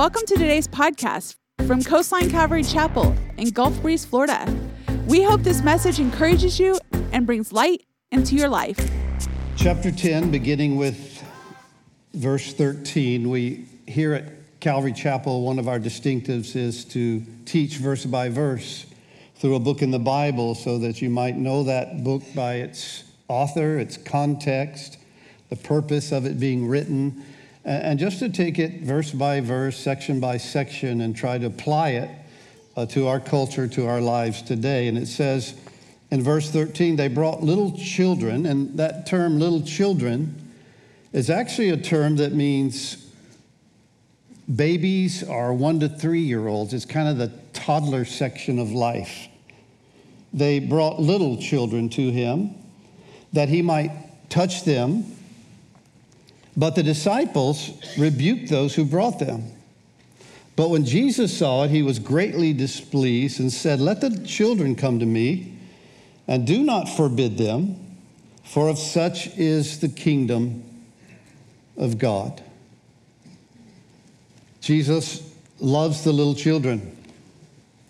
Welcome to today's podcast from Coastline Calvary Chapel in Gulf Breeze, Florida. We hope this message encourages you and brings light into your life. Chapter 10, beginning with verse 13, we here at Calvary Chapel, one of our distinctives is to teach verse by verse through a book in the Bible so that you might know that book by its author, its context, the purpose of it being written, and just to take it verse by verse, section by section, and try to apply it uh, to our culture, to our lives today. And it says in verse 13, they brought little children, and that term, little children, is actually a term that means babies are one to three year olds. It's kind of the toddler section of life. They brought little children to him that he might touch them but the disciples rebuked those who brought them. But when Jesus saw it, he was greatly displeased and said, Let the children come to me, and do not forbid them, for of such is the kingdom of God. Jesus loves the little children,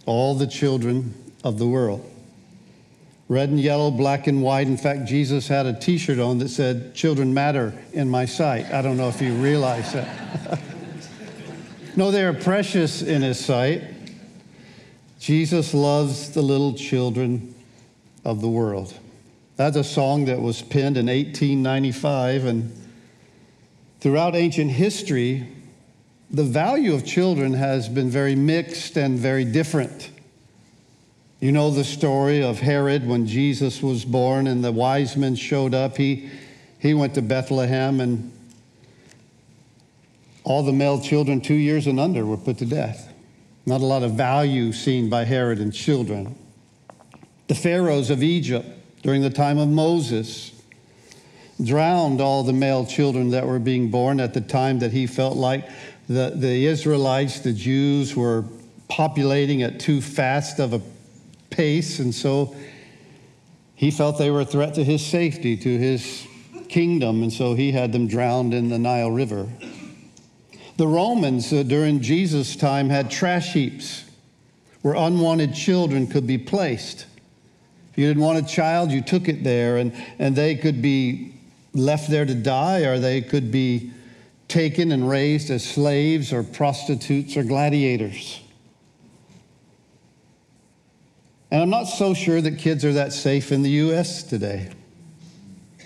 all the children of the world red and yellow, black and white. In fact, Jesus had a t shirt on that said, Children matter in my sight. I don't know if you realize that. no, they are precious in his sight. Jesus loves the little children of the world. That's a song that was penned in 1895, and throughout ancient history, the value of children has been very mixed and very different. You know the story of Herod when Jesus was born and the wise men showed up. He, he went to Bethlehem and all the male children two years and under were put to death. Not a lot of value seen by Herod in children. The pharaohs of Egypt during the time of Moses drowned all the male children that were being born at the time that he felt like the, the Israelites, the Jews, were populating at too fast of a pace, and so he felt they were a threat to his safety, to his kingdom, and so he had them drowned in the Nile River. The Romans uh, during Jesus' time had trash heaps where unwanted children could be placed. If you didn't want a child, you took it there, and, and they could be left there to die, or they could be taken and raised as slaves or prostitutes or gladiators. And I'm not so sure that kids are that safe in the U.S. today.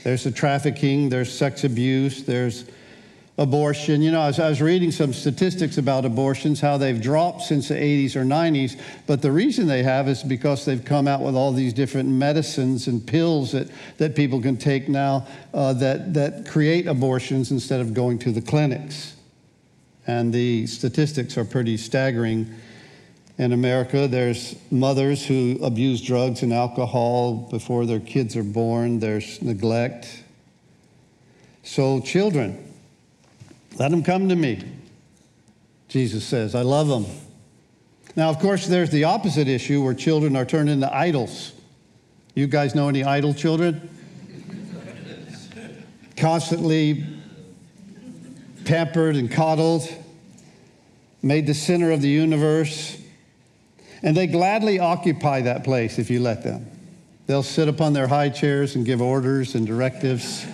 There's the trafficking, there's sex abuse, there's abortion. You know, I was, I was, reading some statistics about abortions, how they've dropped since the 80s or 90s, but the reason they have is because they've come out with all these different medicines and pills that, that people can take now uh, that, that create abortions instead of going to the clinics. And the statistics are pretty staggering in America. There's mothers who abuse drugs and alcohol before their kids are born. There's neglect. So, children, let them come to me. Jesus says, I love them. Now, of course, there's the opposite issue where children are turned into idols. You guys know any idol children? Constantly pampered and coddled, made the center of the universe. And they gladly occupy that place if you let them. They'll sit upon their high chairs and give orders and directives.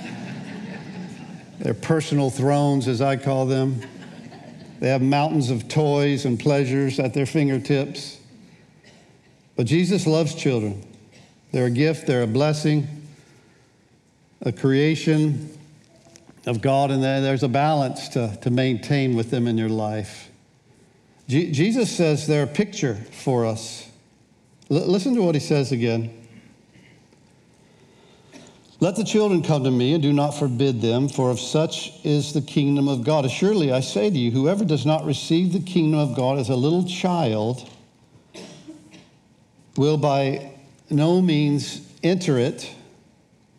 their personal thrones, as I call them. They have mountains of toys and pleasures at their fingertips. But Jesus loves children. They're a gift, they're a blessing, a creation of God, and there's a balance to, to maintain with them in your life. Jesus says they're a picture for us. L- listen to what he says again. Let the children come to me and do not forbid them, for of such is the kingdom of God. Assuredly, I say to you, whoever does not receive the kingdom of God as a little child will by no means enter it.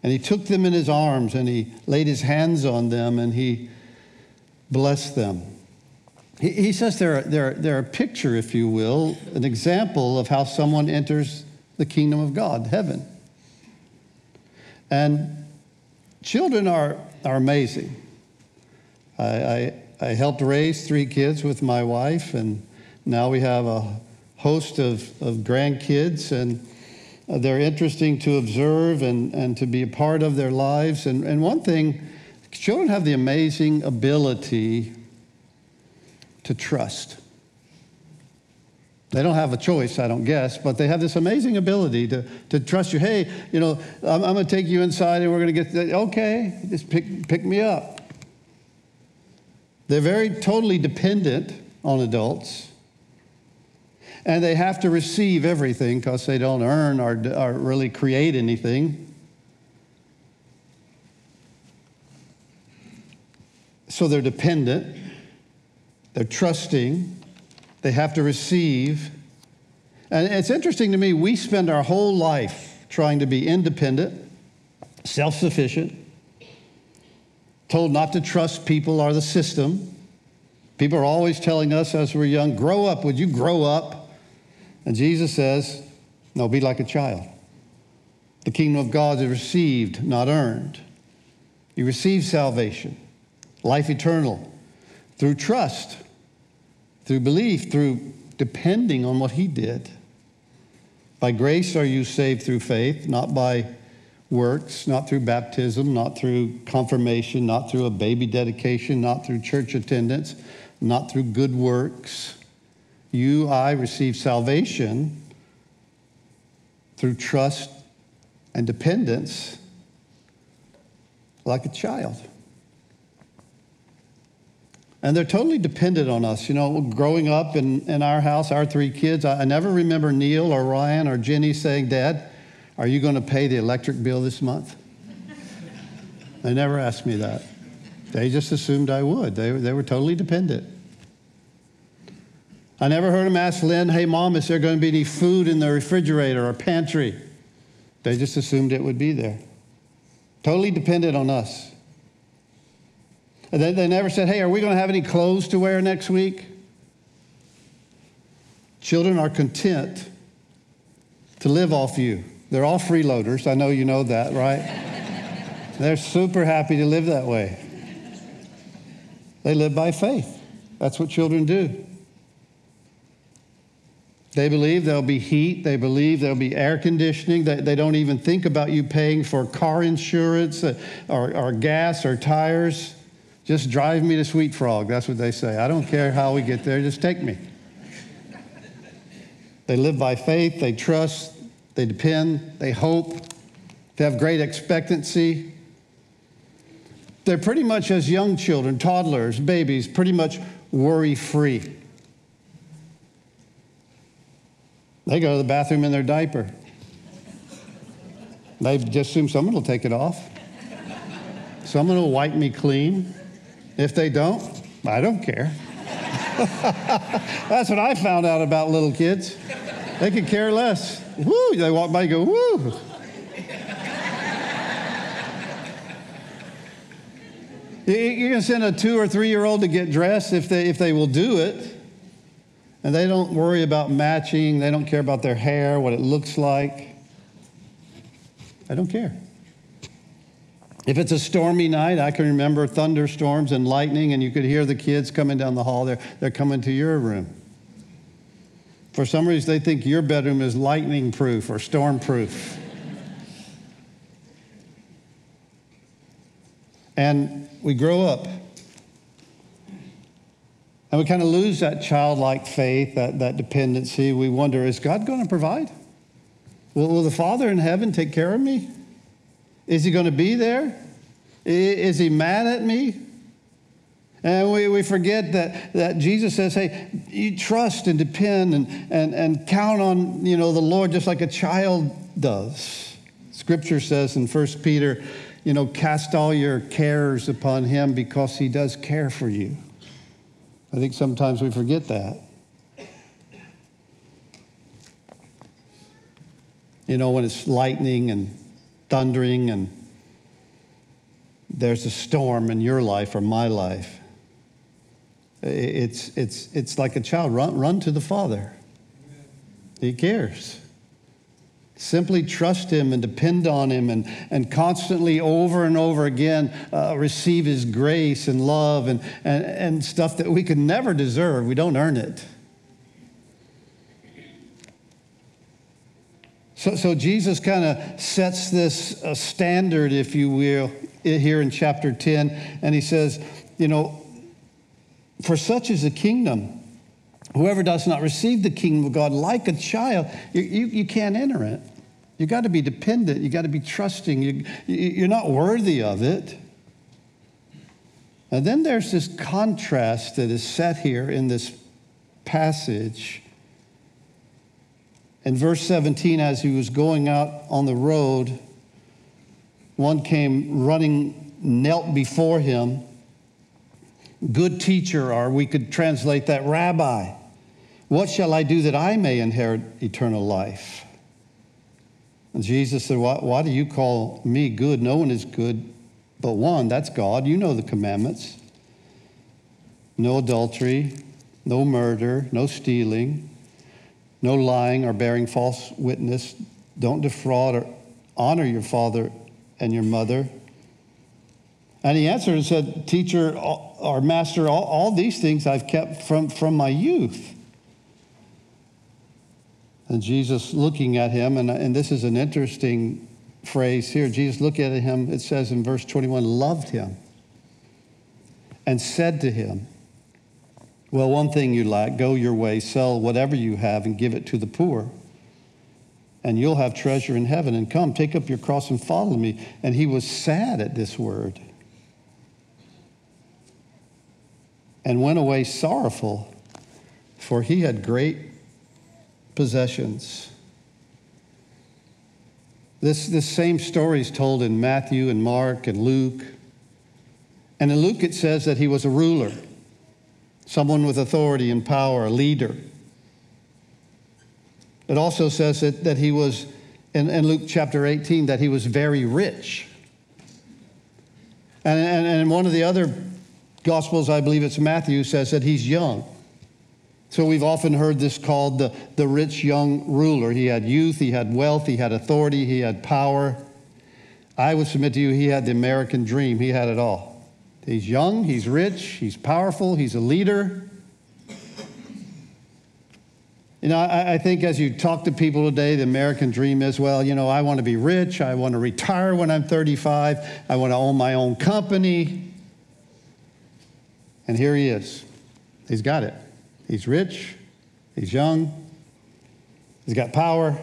And he took them in his arms and he laid his hands on them and he blessed them. He, he says they're, they're, they're a picture, if you will, an example of how someone enters the kingdom of God, heaven. And children are, are amazing. I, I, I helped raise three kids with my wife, and now we have a host of, of grandkids, and they're interesting to observe and, and to be a part of their lives. And, and one thing, children have the amazing ability to trust. They don't have a choice, I don't guess, but they have this amazing ability to, to trust you. Hey, you know, I'm, I'm going to take you inside and we're going to get, okay, just pick, pick me up. They're very totally dependent on adults. And they have to receive everything because they don't earn or, or really create anything. So they're dependent, they're trusting, they have to receive. And it's interesting to me, we spend our whole life trying to be independent, self sufficient, told not to trust people or the system. People are always telling us as we're young, grow up. Would you grow up? And Jesus says, no, be like a child. The kingdom of God is received, not earned. You receive salvation, life eternal, through trust through belief, through depending on what he did. By grace are you saved through faith, not by works, not through baptism, not through confirmation, not through a baby dedication, not through church attendance, not through good works. You, I, receive salvation through trust and dependence like a child. And they're totally dependent on us. You know, growing up in, in our house, our three kids, I, I never remember Neil or Ryan or Jenny saying, Dad, are you going to pay the electric bill this month? they never asked me that. They just assumed I would. They, they were totally dependent. I never heard them ask Lynn, hey, mom, is there going to be any food in the refrigerator or pantry? They just assumed it would be there. Totally dependent on us. They, they never said, hey, are we going to have any clothes to wear next week? Children are content to live off you. They're all freeloaders. I know you know that, right? They're super happy to live that way. They live by faith. That's what children do. They believe there'll be heat. They believe there'll be air conditioning. They, they don't even think about you paying for car insurance uh, or, or gas or tires. Just drive me to Sweet Frog. That's what they say. I don't care how we get there, just take me. They live by faith, they trust, they depend, they hope, they have great expectancy. They're pretty much as young children, toddlers, babies, pretty much worry free. They go to the bathroom in their diaper. They just assume someone will take it off. Someone will wipe me clean. If they don't, I don't care. That's what I found out about little kids. They could care less. Woo, they walk by and go, woo. You can send a two or three year old to get dressed if they, if they will do it. And they don't worry about matching, they don't care about their hair, what it looks like. I don't care. If it's a stormy night, I can remember thunderstorms and lightning, and you could hear the kids coming down the hall. They're, they're coming to your room. For some reason, they think your bedroom is lightning proof or storm proof. and we grow up. And we kind of lose that childlike faith, that, that dependency. We wonder, is God going to provide? Will, will the Father in heaven take care of me? Is he going to be there? Is he mad at me? And we, we forget that, that Jesus says, hey, you trust and depend and, and, and count on you know, the Lord just like a child does. Scripture says in 1 Peter, you know, cast all your cares upon him because he does care for you. I think sometimes we forget that. You know, when it's lightning and thundering and there's a storm in your life or my life. It's, it's, it's like a child. Run, run to the Father. He cares. Simply trust Him and depend on Him and, and constantly over and over again uh, receive His grace and love and, and, and stuff that we could never deserve. We don't earn it. So, so Jesus kind of sets this uh, standard, if you will, here in chapter 10, and he says, you know, for such is the kingdom. Whoever does not receive the kingdom of God like a child, you, you, you can't enter it. You got to be dependent. You got to be trusting. You, you're not worthy of it. And then there's this contrast that is set here in this passage in verse 17, as he was going out on the road, one came running, knelt before him. Good teacher, or we could translate that, Rabbi, what shall I do that I may inherit eternal life? And Jesus said, why, why do you call me good? No one is good but one, that's God. You know the commandments no adultery, no murder, no stealing no lying or bearing false witness. Don't defraud or honor your father and your mother. And he answered and said, Teacher or master, all, all these things I've kept from, from my youth. And Jesus looking at him, and, and this is an interesting phrase here. Jesus looked at him, it says in verse 21, loved him and said to him, well, one thing you lack go your way, sell whatever you have, and give it to the poor. And you'll have treasure in heaven. And come, take up your cross and follow me. And he was sad at this word and went away sorrowful, for he had great possessions. This, this same story is told in Matthew and Mark and Luke. And in Luke, it says that he was a ruler someone with authority and power, a leader. It also says that, that he was, in, in Luke chapter 18, that he was very rich. And, and, and one of the other Gospels, I believe it's Matthew, says that he's young. So we've often heard this called the, the rich young ruler. He had youth, he had wealth, he had authority, he had power. I would submit to you, he had the American dream. He had it all. He's young, he's rich, he's powerful, he's a leader. You know, I, I, think as you talk to people today, the American dream is well, you know, I want to be rich, I want to retire when I'm 35, I want to own my own company. And here he is. He's got it. He's rich, he's young, he's got power,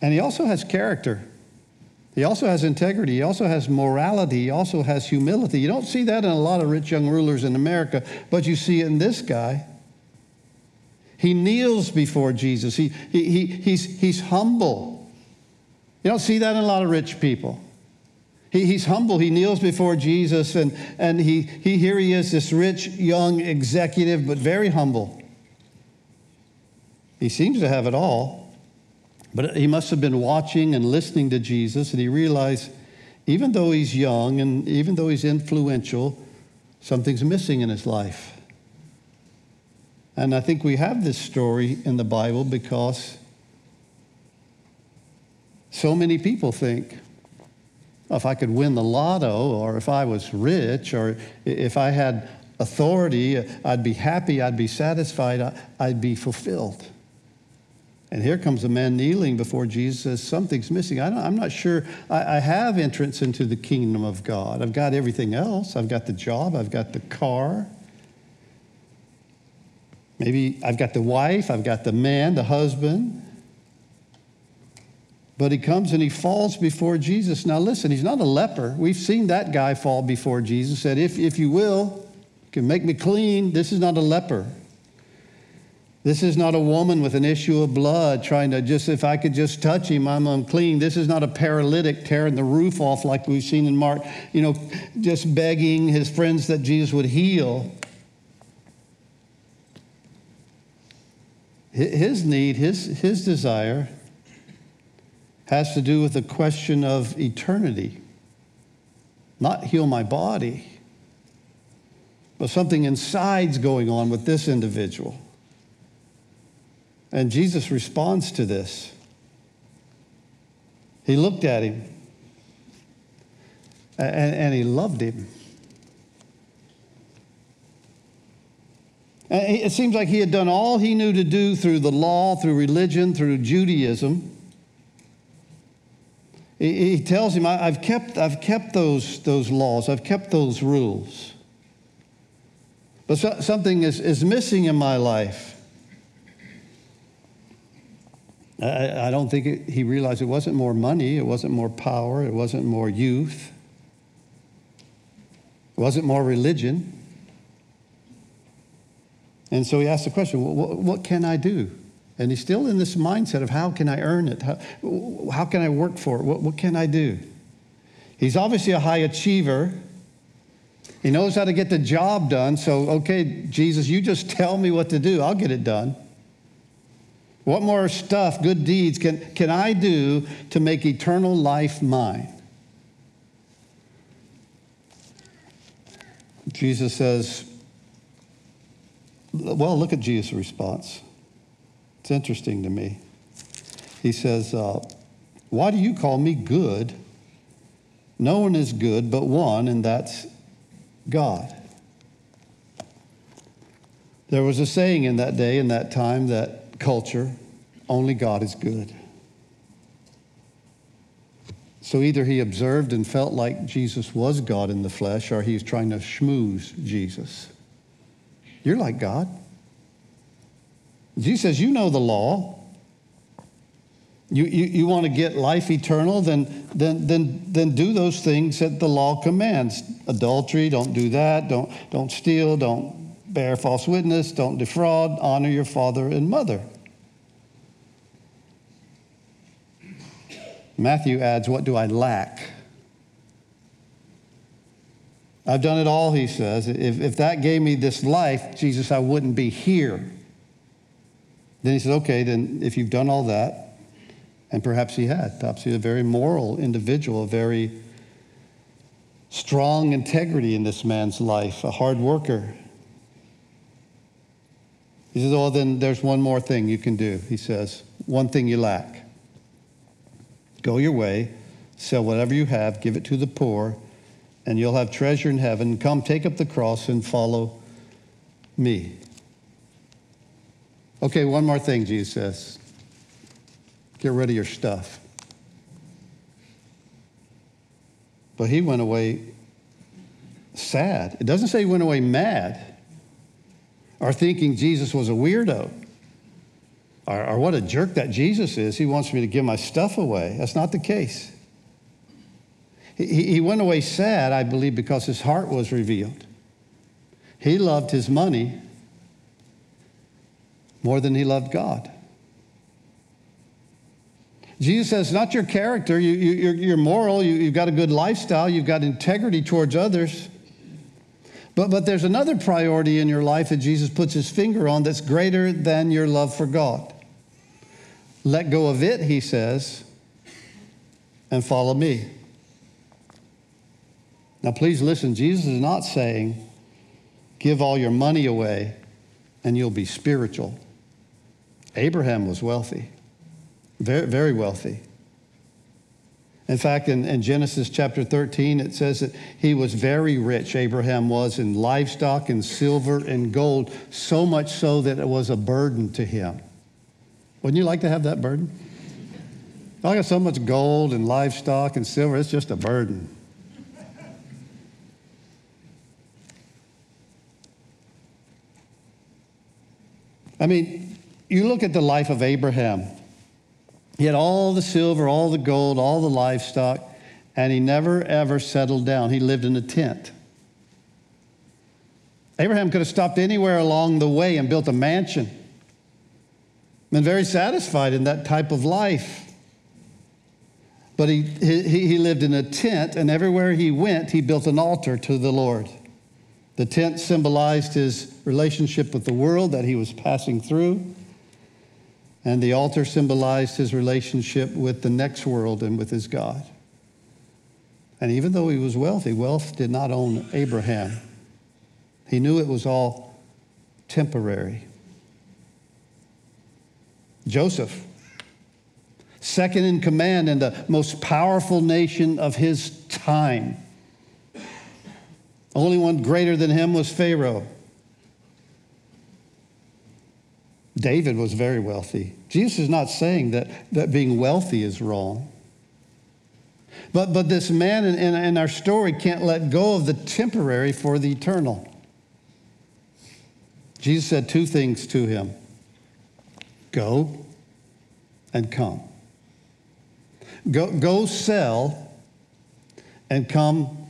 and he also has character. He also has integrity. He also has morality. He also has humility. You don't see that in a lot of rich young rulers in America, but you see it in this guy. He kneels before Jesus. He, he, he, he's, he's humble. You don't see that in a lot of rich people. He, he's humble. He kneels before Jesus, and, and he, he, here he is, this rich young executive, but very humble. He seems to have it all. But he must have been watching and listening to Jesus, and he realized even though he's young and even though he's influential, something's missing in his life. And I think we have this story in the Bible because so many people think, if I could win the lotto, or if I was rich, or if I had authority, I'd be happy, I'd be satisfied, I'd be fulfilled. And here comes a man kneeling before Jesus Something's missing. I am not sure I, I, have entrance into the kingdom of God. I've got everything else. I've got the job, I've got the car. Maybe I've got the wife, I've got the man, the husband. But he comes and he falls before Jesus. Now, listen, he's not a leper. We've seen that guy fall before Jesus, said, If, if you will, you can make me clean. This is not a leper. This is not a woman with an issue of blood trying to just, if I could just touch him, I'm unclean. This is not a paralytic tearing the roof off like we've seen in Mark, you know, just begging his friends that Jesus would heal. His need, his, his desire has to do with the question of eternity, not heal my body, but something inside's going on with this individual. And Jesus responds to this. He looked at him and, and he loved him. And it seems like he had done all he knew to do through the law, through religion, through Judaism. He tells him, I've kept, I've kept those, those laws, I've kept those rules. But so, something is, is missing in my life. I, I don't think it, he realized it wasn't more money, it wasn't more power, it wasn't more youth, it wasn't more religion. And so he asked the question, what, what can I do? And he's still in this mindset of how can I earn it? How, how can I work for it? What, what can I do? He's obviously a high achiever. He knows how to get the job done. So, okay, Jesus, you just tell me what to do. I'll get it done. What more stuff, good deeds can, can I do to make eternal life mine? Jesus says, well, look at Jesus' response. It's interesting to me. He says, uh, Why do you call me good? No one is good but one, and that's God. There was a saying in that day, in that time, that culture, only God is good. So either he observed and felt like Jesus was God in the flesh, or he was trying to schmooze Jesus. You're like God. Jesus says, You know the law. You, you, you want to get life eternal, then, then, then, then do those things that the law commands. Adultery, don't do that. Don't, don't steal. Don't bear false witness. Don't defraud. Honor your father and mother. Matthew adds, What do I lack? I've done it all, he says. If, if that gave me this life, Jesus, I wouldn't be here. Then he says, okay, then if you've done all that, and perhaps he had, perhaps he's a very moral individual, a very strong integrity in this man's life, a hard worker. He says, oh, then there's one more thing you can do. He says, one thing you lack. Go your way, sell whatever you have, give it to the poor, and you'll have treasure in heaven. Come, take up the cross and follow me. Okay, one more thing, Jesus says. Get rid of your stuff. But he went away sad. It doesn't say he went away mad or thinking Jesus was a weirdo or, or, what a jerk that Jesus is. He wants me to give my stuff away. That's not the case. He, he went away sad, I believe, because his heart was revealed. He loved his money more than he loved God. Jesus says, not your character, you, you, you're, you're moral, you, you've got a good lifestyle, you've got integrity towards others. But, but there's another priority in your life that Jesus puts his finger on that's greater than your love for God. Let go of it, he says, and follow me. Now, please listen, Jesus is not saying, give all your money away and you'll be spiritual. Abraham was wealthy, very, very wealthy. In fact, in, in, Genesis chapter 13, it says that he was very rich, Abraham was, in livestock and silver and gold, so much so that it was a burden to him. Wouldn't you like to have that burden? I got so much gold and livestock and silver, it's just a burden. I mean, you look at the life of Abraham. He had all the silver, all the gold, all the livestock, and he never ever settled down. He lived in a tent. Abraham could have stopped anywhere along the way and built a mansion. Been very satisfied in that type of life. But he, he, he lived in a tent, and everywhere he went, he built an altar to the Lord. The tent symbolized his relationship with the world that he was passing through. And the altar symbolized his relationship with the next world and with his God. And even though he was wealthy, wealth did not own Abraham. He knew it was all temporary. Joseph, second in command in the most powerful nation of his time. Only one greater than him was Pharaoh. David was very wealthy. Jesus is not saying that, that being wealthy is wrong. But, but this man in, in, in our story can't let go of the temporary for the eternal. Jesus said two things to him go and come. Go, go sell and come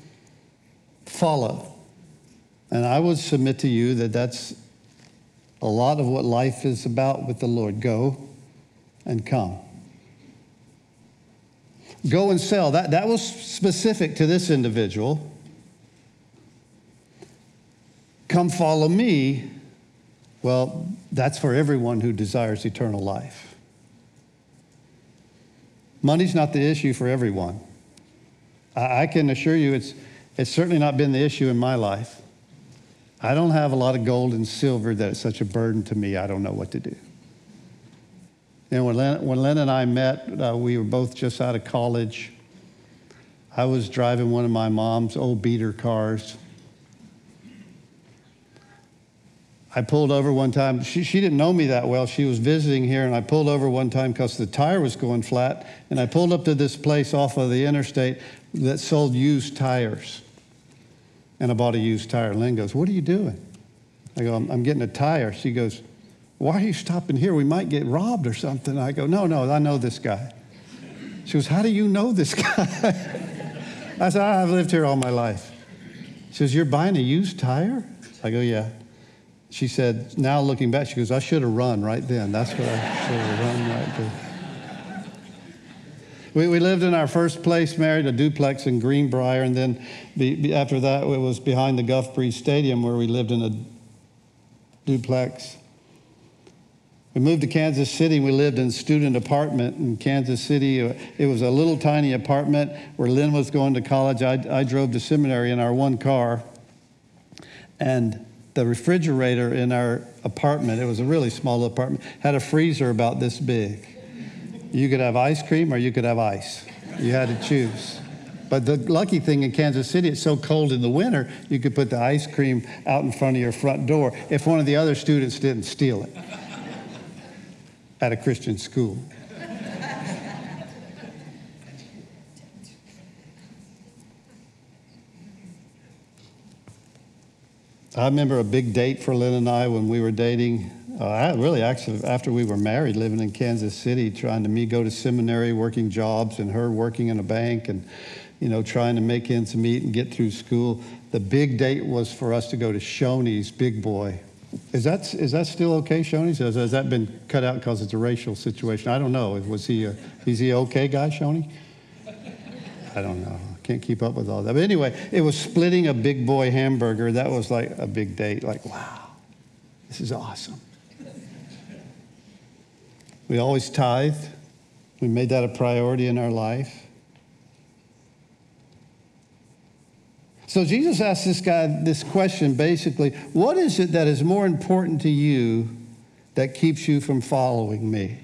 follow. And I would submit to you that that's a lot of what life is about with the Lord. Go and come. Go and sell. That, that was specific to this individual. Come follow me. Well, that's for everyone who desires eternal life. Money's not the issue for everyone. I, I can assure you it's, it's certainly not been the issue in my life. I don't have a lot of gold and silver that it's such a burden to me, I don't know what to do. And when Lynn, when Lynn and I met, uh, we were both just out of college. I was driving one of my mom's old beater cars. I pulled over one time. She, she didn't know me that well. She was visiting here, and I pulled over one time because the tire was going flat. And I pulled up to this place off of the interstate that sold used tires. And I bought a used tire. Lynn goes, What are you doing? I go, I'm, I'm getting a tire. She goes, why are you stopping here? We might get robbed or something. I go, No, no, I know this guy. She goes, How do you know this guy? I said, I've lived here all my life. She says, You're buying a used tire? I go, Yeah. She said, Now looking back, she goes, I should have run right then. That's what I should have run right then. We, we lived in our first place, married a duplex in Greenbrier, and then be, be, after that, it was behind the Gulf Breeze Stadium where we lived in a duplex. We moved to Kansas City. We lived in a student apartment in Kansas City. It was a little tiny apartment where Lynn was going to college. I, I drove to seminary in our one car. And the refrigerator in our apartment, it was a really small apartment, had a freezer about this big. You could have ice cream or you could have ice. You had to choose. But the lucky thing in Kansas City, it's so cold in the winter, you could put the ice cream out in front of your front door if one of the other students didn't steal it at a Christian school. I remember a big date for Lynn and I when we were dating. Uh, really, actually, after we were married, living in Kansas City, trying to me go to seminary, working jobs, and her working in a bank, and you know, trying to make ends meet and get through school. The big date was for us to go to Shoney's Big Boy is that, is that still okay, Shoney's? Has, has that been cut out because it's a racial situation? I don't know. Was he a, is he okay guy, Shoney? I don't know. Can't keep up with all that. But anyway, it was splitting a big boy hamburger. That was like a big date. Like, wow, this is awesome. We always tithe. We made that a priority in our life. So Jesus asked this guy this question basically what is it that is more important to you that keeps you from following me?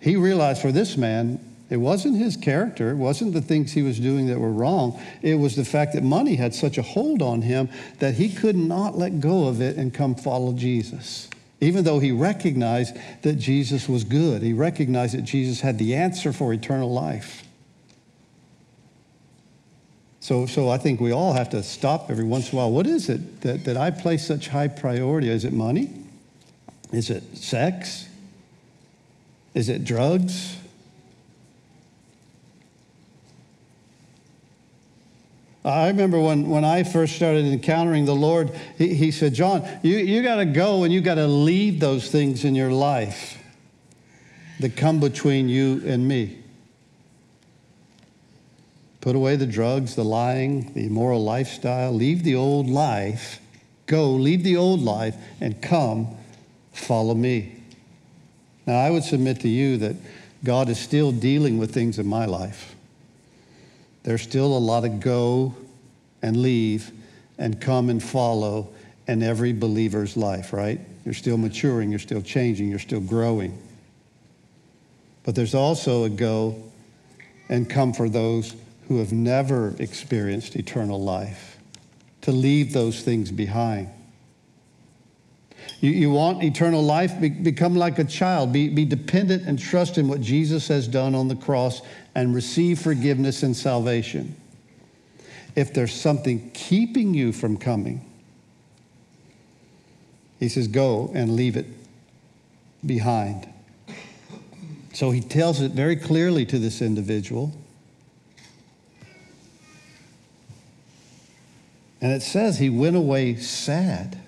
He realized for this man, it wasn't his character, it wasn't the things he was doing that were wrong. It was the fact that money had such a hold on him that he could not let go of it and come follow Jesus. Even though he recognized that Jesus was good, he recognized that Jesus had the answer for eternal life. So, so I think we all have to stop every once in a while. What is it that, that I place such high priority? Is it money? Is it sex? Is it drugs? I remember when, when I first started encountering the Lord, he, he said, John, you, you got to go and you got to leave those things in your life that come between you and me. Put away the drugs, the lying, the immoral lifestyle. Leave the old life. Go, leave the old life, and come, follow me. Now, I would submit to you that God is still dealing with things in my life. There's still a lot of go and leave and come and follow in every believer's life, right? You're still maturing, you're still changing, you're still growing. But there's also a go and come for those who have never experienced eternal life, to leave those things behind. You, you want eternal life? Be, become like a child. Be, be dependent and trust in what Jesus has done on the cross and receive forgiveness and salvation. If there's something keeping you from coming, he says, go and leave it behind. So he tells it very clearly to this individual. And it says he went away sad.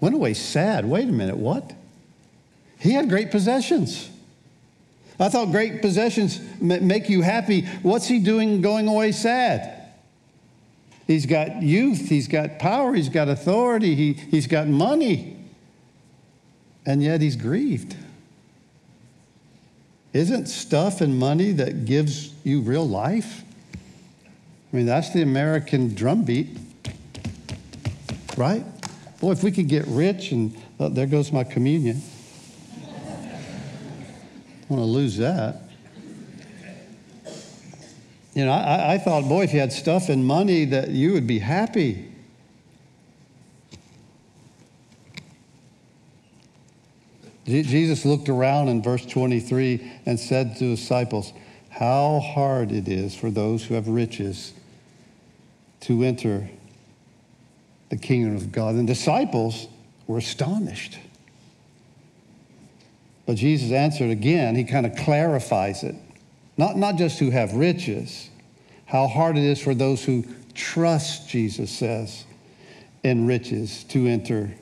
Went away sad. Wait a minute, what? He had great possessions. I thought great possessions make you happy. What's he doing going away sad? He's got youth, he's got power, he's got authority, he, he's got money, and yet he's grieved. Isn't stuff and money that gives you real life? I mean, that's the American drumbeat, right? Boy, if we could get rich and oh, there goes my communion. I want to lose that. You know, I, I thought, boy, if you had stuff and money, that you would be happy. Jesus looked around in verse 23 and said to his disciples, How hard it is for those who have riches to enter the kingdom of God. And disciples were astonished. But Jesus answered again, he kind of clarifies it. Not, not just who have riches, how hard it is for those who trust, Jesus says, in riches to enter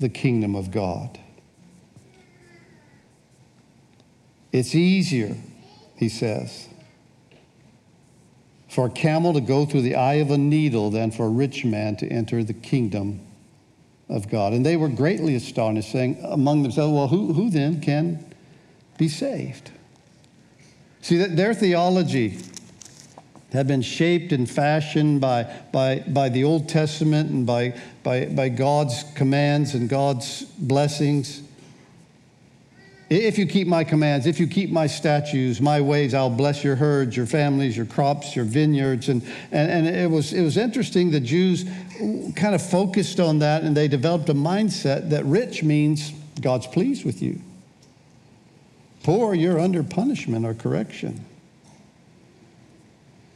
the kingdom of God. It's easier, he says, for a camel to go through the eye of a needle than for a rich man to enter the kingdom of God. And they were greatly astonished, saying among themselves, Well, who, who then can be saved? See, that their theology had been shaped and fashioned by, by, by the Old Testament and by, by, by God's commands and God's blessings. If you keep my commands, if you keep my statutes, my ways, I'll bless your herds, your families, your crops, your vineyards. And, and, and it, was, it was interesting. The Jews kind of focused on that and they developed a mindset that rich means God's pleased with you. Poor, you're under punishment or correction.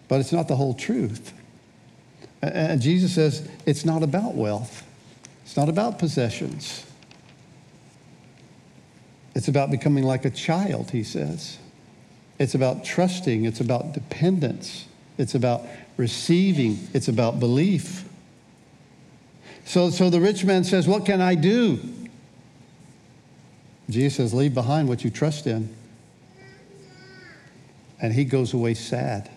But it's not the whole truth. And Jesus says it's not about wealth, it's not about possessions. It's about becoming like a child, he says. It's about trusting, it's about dependence, it's about receiving, it's about belief. So, so the rich man says, What can I do? Jesus says, Leave behind what you trust in. And he goes away sad.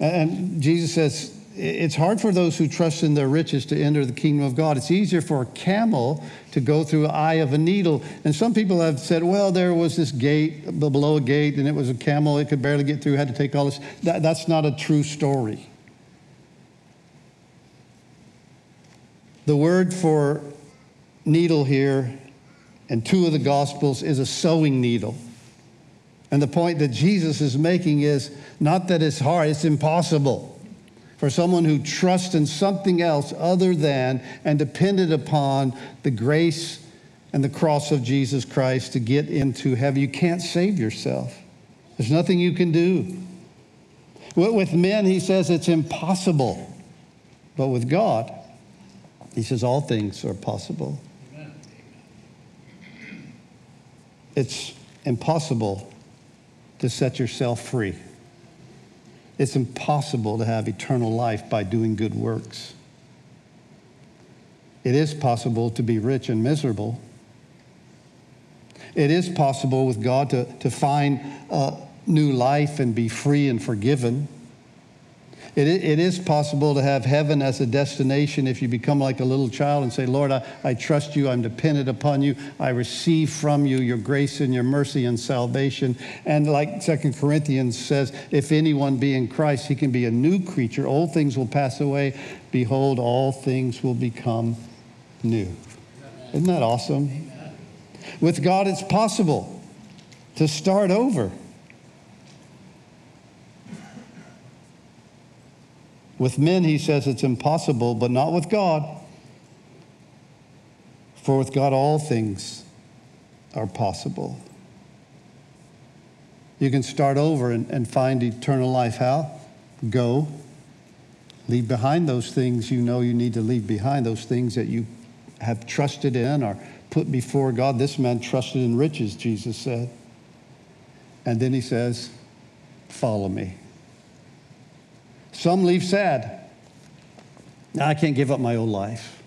And Jesus says, it's hard for those who trust in their riches to enter the kingdom of God. It's easier for a camel to go through the eye of a needle. And some people have said, well, there was this gate below a gate, and it was a camel. It could barely get through, had to take all this. That, that's not a true story. The word for needle here in two of the Gospels is a sewing needle. And the point that Jesus is making is not that it's hard, it's impossible for someone who trusts in something else other than and depended upon the grace and the cross of Jesus Christ to get into heaven. You can't save yourself, there's nothing you can do. With men, he says it's impossible. But with God, he says all things are possible. It's impossible to set yourself free. It's impossible to have eternal life by doing good works. It is possible to be rich and miserable. It is possible with God to, to find a new life and be free and forgiven. It, it is possible to have heaven as a destination if you become like a little child and say, Lord, I, I trust you. I'm dependent upon you. I receive from you your grace and your mercy and salvation. And like Second Corinthians says, if anyone be in Christ, he can be a new creature. Old things will pass away. Behold, all things will become new. Isn't that awesome? With God, it's possible to start over. With men, he says it's impossible, but not with God. For with God, all things are possible. You can start over and, and find eternal life. How? Go. Leave behind those things you know you need to leave behind, those things that you have trusted in or put before God. This man trusted in riches, Jesus said. And then he says, Follow me. Some leave sad. I can't give up my old life.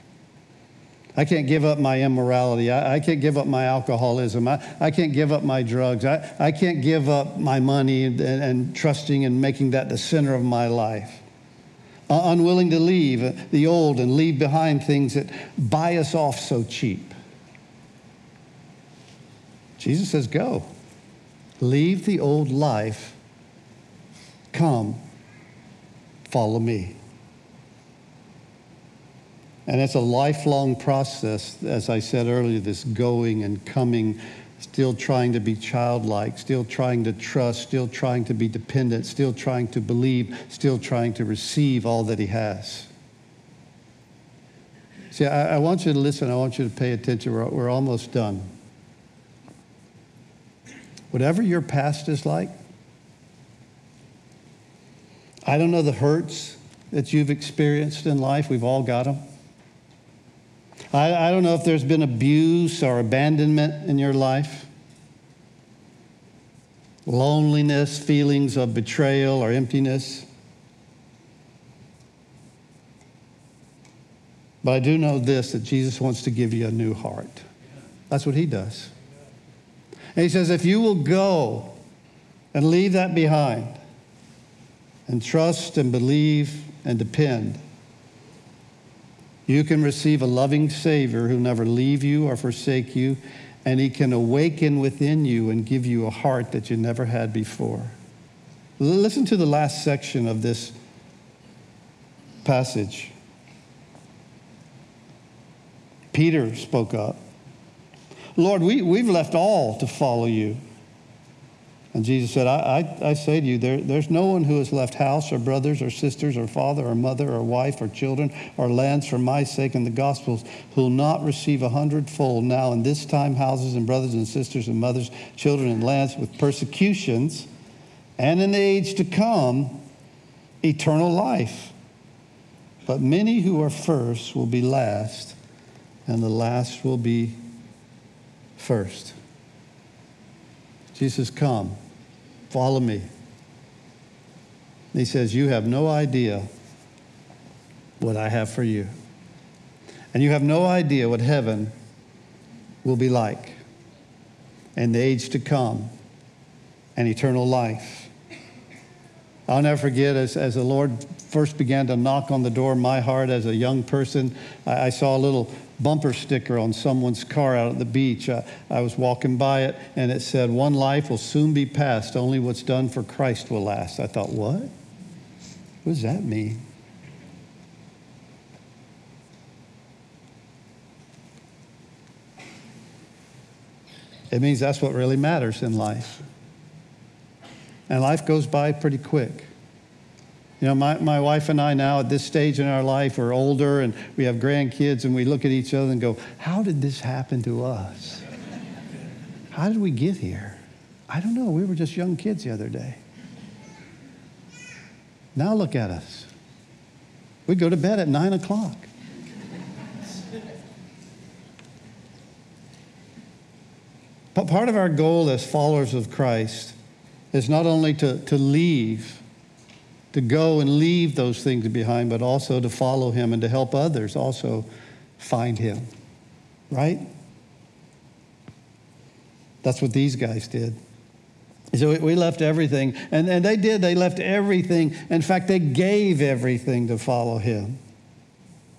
I can't give up my immorality. I, I can't give up my alcoholism. I, I can't give up my drugs. I, I can't give up my money and, and, trusting and making that the center of my life. Uh, unwilling to leave the old and leave behind things that buy us off so cheap. Jesus says, Go. Leave the old life. Come. Follow me. And it's a lifelong process, as I said earlier, this going and coming, still trying to be childlike, still trying to trust, still trying to be dependent, still trying to believe, still trying to receive all that He has. See, I, I want you to listen, I want you to pay attention. We're, we're almost done. Whatever your past is like, I don't know the hurts that you've experienced in life. We've all got them. I, I don't know if there's been abuse or abandonment in your life, loneliness, feelings of betrayal or emptiness. But I do know this that Jesus wants to give you a new heart. That's what he does. And he says, if you will go and leave that behind and trust and believe and depend, you can receive a loving Savior who'll never leave you or forsake you, and He can awaken within you and give you a heart that you never had before. Listen to the last section of this passage. Peter spoke up. Lord, we, we've left all to follow you. And Jesus said, I, I, I, say to you, there, there's no one who has left house or brothers or sisters or father or mother or wife or children or lands for my sake and the gospel's who will not receive a hundredfold now in this time houses and brothers and sisters and mothers, children and lands with persecutions, and in the age to come, eternal life. But many who are first will be last, and the last will be first. Jesus, come, follow me. he says, You have no idea what I have for you. And you have no idea what heaven will be like and the age to come and eternal life. I'll never forget as, as the Lord first began to knock on the door of my heart as a young person, I, I saw a little bumper sticker on someone's car out at the beach. I, I, was walking by it and it said, One life will soon be past, only what's done for Christ will last. I thought, What? What does that mean? It means that's what really matters in life. And life goes by pretty quick. You know, my, my wife and I now at this stage in our life are older and we have grandkids and we look at each other and go, How did this happen to us? How did we get here? I don't know. We were just young kids the other day. Now look at us. We go to bed at nine o'clock. But part of our goal as followers of Christ is not only to, to leave to go and leave those things behind, but also to follow him and to help others also find him. Right? That's what these guys did. So we left everything, and, and they did. They left everything. In fact, they gave everything to follow him.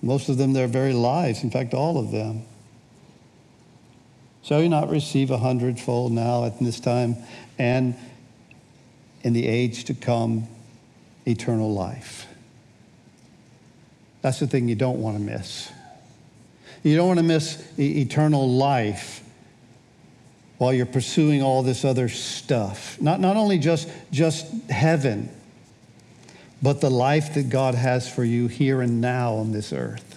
Most of them, their very lives. In fact, all of them. Shall you not receive a hundredfold now at this time and in the age to come? eternal life. That's the thing you don't want to miss. You don't want to miss e- eternal life while you're pursuing all this other stuff. Not, not only just, just heaven, but the life that God has for you here and now on this earth.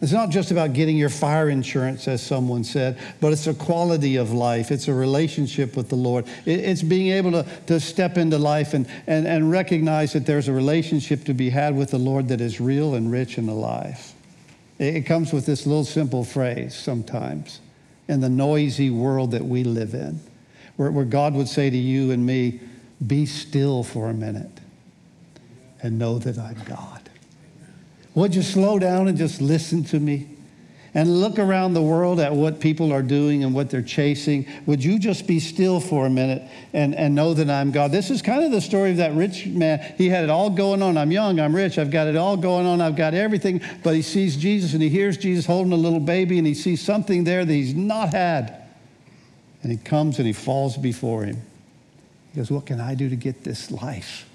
It's not just about getting your fire insurance, as someone said, but it's a quality of life. It's a relationship with the Lord. It's being able to, to step into life and, and, and recognize that there's a relationship to be had with the Lord that is real and rich and alive. It comes with this little simple phrase sometimes in the noisy world that we live in, where, where God would say to you and me, Be still for a minute and know that I'm God. Would you slow down and just listen to me? And look around the world at what people are doing and what they're chasing. Would you just be still for a minute and, and know that I'm God? This is kind of the story of that rich man. He had it all going on. I'm young, I'm rich, I've got it all going on, I've got everything. But he sees Jesus and he hears Jesus holding a little baby and he sees something there that he's not had. And he comes and he falls before him. He goes, What can I do to get this life?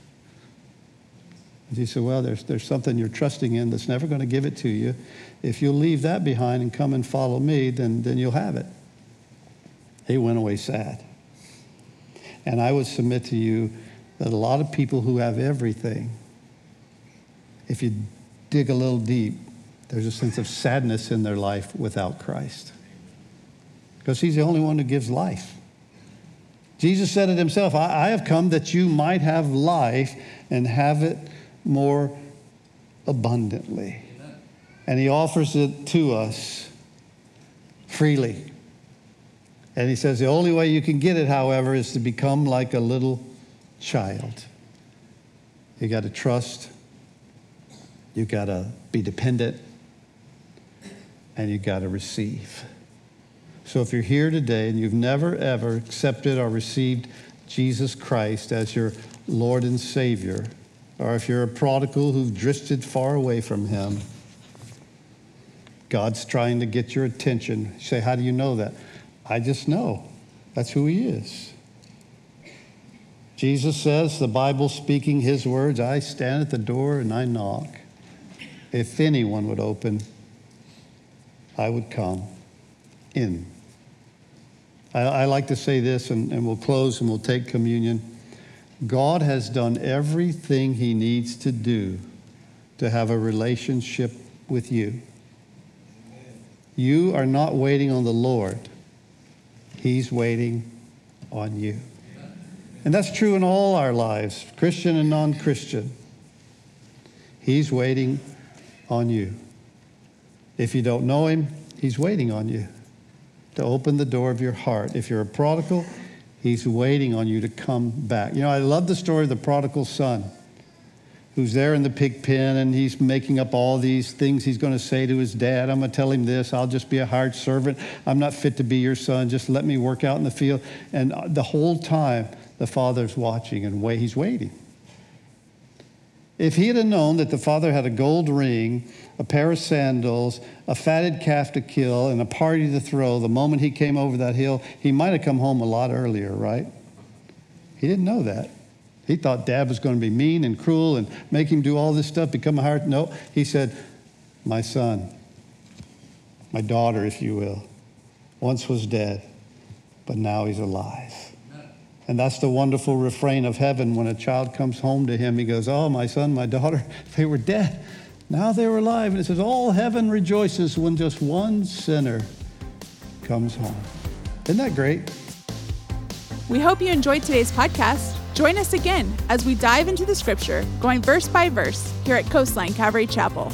And he said, Well, there's, there's something you're trusting in that's never going to give it to you. If you'll leave that behind and come and follow me, then, then you'll have it. He went away sad. And I would submit to you that a lot of people who have everything, if you dig a little deep, there's a sense of sadness in their life without Christ. Because he's the only one who gives life. Jesus said it himself I, I have come that you might have life and have it more abundantly. And he offers it to us freely. And he says the only way you can get it, however, is to become like a little child. You got to trust, you got to be dependent, and you got to receive. So if you're here today and you've never ever accepted or received Jesus Christ as your Lord and Savior, or if you're a prodigal who've drifted far away from Him, God's trying to get your attention. You say, How do you know that? I just know. That's who He is. Jesus says, the Bible speaking His words, I stand at the door and I knock. If anyone would open, I would come in. I, I like to say this, and, and we'll close and we'll take communion. God has done everything he needs to do to have a relationship with you. You are not waiting on the Lord, he's waiting on you. And that's true in all our lives, Christian and non Christian. He's waiting on you. If you don't know him, he's waiting on you to open the door of your heart. If you're a prodigal, He's waiting on you to come back. You know, I love the story of the prodigal son who's there in the pig pen and he's making up all these things he's going to say to his dad. I'm going to tell him this. I'll just be a hired servant. I'm not fit to be your son. Just let me work out in the field. And the whole time, the father's watching and wait, he's waiting. If he had known that the father had a gold ring, a pair of sandals, a fatted calf to kill, and a party to throw the moment he came over that hill, he might have come home a lot earlier, right? He didn't know that. He thought dad was going to be mean and cruel and make him do all this stuff, become a heart. No, he said, My son, my daughter, if you will, once was dead, but now he's alive. And that's the wonderful refrain of heaven when a child comes home to him. He goes, Oh, my son, my daughter, they were dead. Now they were alive. And it says, All heaven rejoices when just one sinner comes home. Isn't that great? We hope you enjoyed today's podcast. Join us again as we dive into the scripture, going verse by verse, here at Coastline Calvary Chapel.